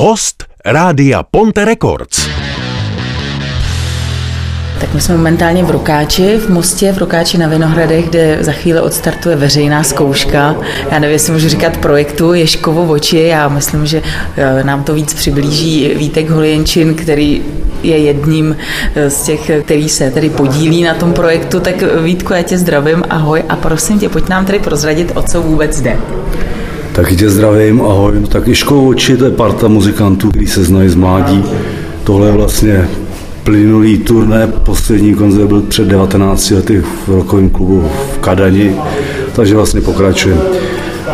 Host Rádia Ponte Records. Tak my jsme momentálně v Rokáči, v Mostě, v Rokáči na Vinohradech, kde za chvíli odstartuje veřejná zkouška. Já nevím, jestli můžu říkat projektu Ješkovo oči, já myslím, že eh, nám to víc přiblíží Vítek Holienčin, který je jedním eh, z těch, který se tedy podílí na tom projektu. Tak Vítku, já tě zdravím, ahoj a prosím tě, pojď nám tedy prozradit, o co vůbec jde. Taky tě zdravím, ahoj. No, tak Ješkovo oči, to je parta muzikantů, který se znají z mládí. Tohle je vlastně plynulý turné, poslední koncert byl před 19 lety v rokovém klubu v Kadani, takže vlastně pokračujeme.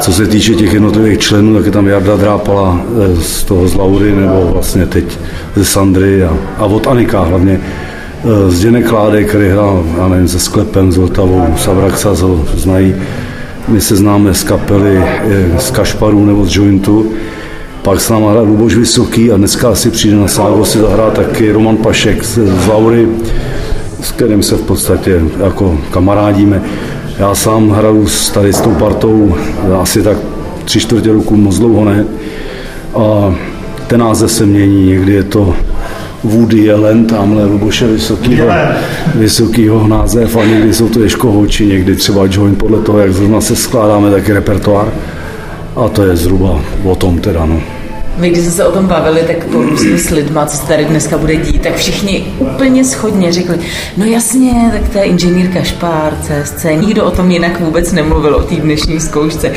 Co se týče těch jednotlivých členů, tak je tam Jarda Drápala eh, z toho z Laury, nebo vlastně teď ze Sandry a, a od Anika hlavně. Eh, Zdeněk Kládek, který hrál, já nevím, se Sklepem, s Vltavou, Sabraxa, znají. My se známe z kapely, eh, z Kašparu nebo z Jointu. Pak s náma hrál Luboš Vysoký a dneska asi přijde na ságo si zahrát taky Roman Pašek z, z Laury, s kterým se v podstatě jako kamarádíme. Já sám hraju s, tady s tou partou asi tak tři čtvrtě roku, moc dlouho ne. A ten název se mění, někdy je to Woody Jelen, tamhle Luboše Vysokýho, Vysokýho název a někdy jsou to Ješko Hoči, někdy třeba Join podle toho, jak zrovna se skládáme taky repertoár. A to je zhruba o tom teda, no. My, když jsme se o tom bavili, tak po různě s lidma, co se tady dneska bude dít, tak všichni úplně schodně řekli, no jasně, tak to je inženýr Kašpár, CSC, nikdo o tom jinak vůbec nemluvil, o té dnešní zkoušce.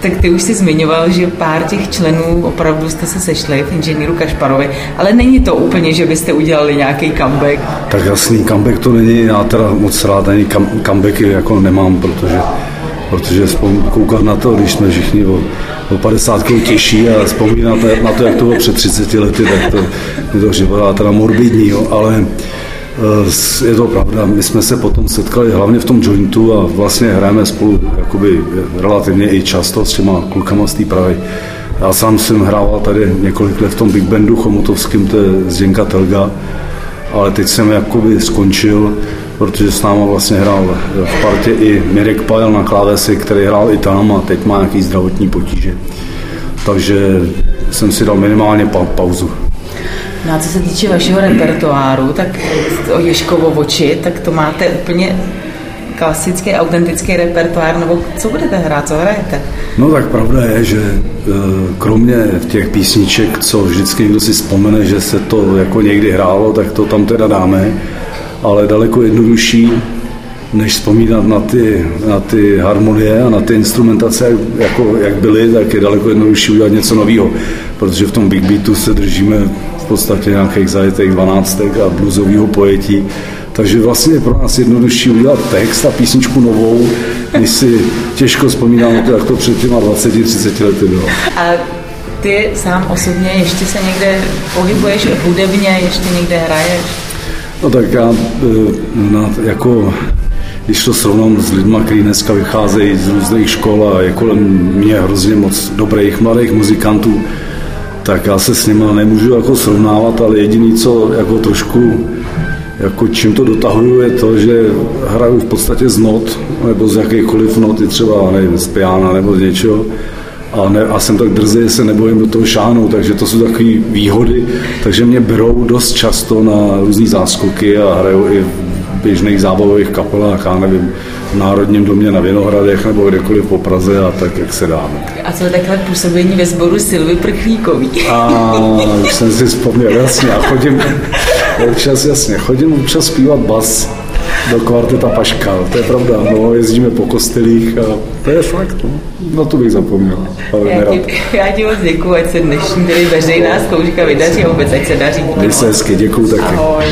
Tak ty už si zmiňoval, že pár těch členů opravdu jste se sešli v inženýru Kašparovi, ale není to úplně, že byste udělali nějaký comeback. Tak jasný, comeback to není, já teda moc rád ani comebacky jako nemám, protože protože koukat na to, když jsme všichni o, o 50 kg těžší a vzpomínat na to, jak to bylo před 30 lety, tak to mi to připadá teda morbidní, jo, ale eh, je to pravda, my jsme se potom setkali hlavně v tom jointu a vlastně hrajeme spolu jakoby relativně i často s těma klukama z té Prahy. Já sám jsem hrával tady několik let v tom Big Bandu chomutovským, to je Zdenka Telga, ale teď jsem jakoby skončil protože s náma vlastně hrál v partě i Mirek Pajel na klávesi, který hrál i tam a teď má nějaký zdravotní potíže. Takže jsem si dal minimálně pa- pauzu. No a co se týče vašeho repertoáru, tak o Ješkovo oči, tak to máte úplně klasický, autentický repertoár, nebo co budete hrát, co hrajete? No tak pravda je, že e, kromě těch písniček, co vždycky někdo si vzpomene, že se to jako někdy hrálo, tak to tam teda dáme ale daleko jednodušší, než vzpomínat na ty, na ty harmonie a na ty instrumentace, jako, jak byly, tak je daleko jednodušší udělat něco nového, protože v tom big beatu se držíme v podstatě nějakých zajetých dvanáctek a bluesového pojetí, takže vlastně je pro nás jednodušší udělat text a písničku novou, než si těžko vzpomínám na to, jak to před těma 20-30 lety bylo. A ty sám osobně ještě se někde pohybuješ hudebně, ještě někde hraješ? No tak já e, na, jako když to srovnám s lidmi, kteří dneska vycházejí z různých škol a je kolem mě hrozně moc dobrých mladých muzikantů, tak já se s nimi nemůžu jako srovnávat, ale jediný, co jako trošku jako čím to dotahuju, je to, že hraju v podstatě z not, nebo z jakýchkoliv noty, třeba nevím, z piana nebo z něčeho a, ne, a jsem tak drzý, se nebojím do toho šáhnout, takže to jsou takové výhody, takže mě berou dost často na různé záskoky a hrajou i v běžných zábavových kapelách, já nevím, v Národním domě na Vinohradech nebo kdekoliv po Praze a tak, jak se dá. A co je takhle působení ve sboru Silvy Prchlíkový? A už jsem si vzpomněl, jasně, a chodím, občas, jasně, chodím občas zpívat bas do kvarteta Paška. To je pravda, no, jezdíme po kostelích a to je fakt, no. Na to bych zapomněl. Ale já, ti, já ti moc děkuji, ať se dnešní tedy veřejná zkouška vydaří a vůbec ať se daří. Měj se hezky, děkuji taky. Ahoj.